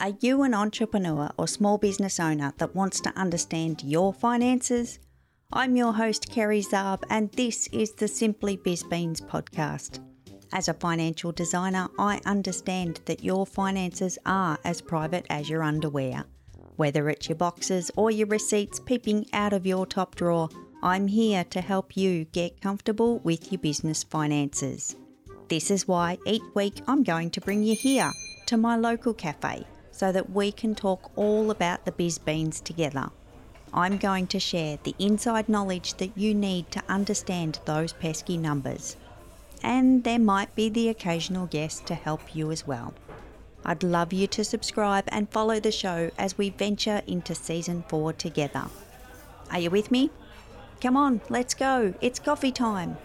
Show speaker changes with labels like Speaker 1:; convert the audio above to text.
Speaker 1: Are you an entrepreneur or small business owner that wants to understand your finances? I'm your host, Kerry Zarb, and this is the Simply Biz Beans podcast. As a financial designer, I understand that your finances are as private as your underwear. Whether it's your boxes or your receipts peeping out of your top drawer, I'm here to help you get comfortable with your business finances. This is why each week I'm going to bring you here to my local cafe so that we can talk all about the biz beans together. I'm going to share the inside knowledge that you need to understand those pesky numbers. And there might be the occasional guest to help you as well. I'd love you to subscribe and follow the show as we venture into season four together. Are you with me? Come on, let's go. It's coffee time.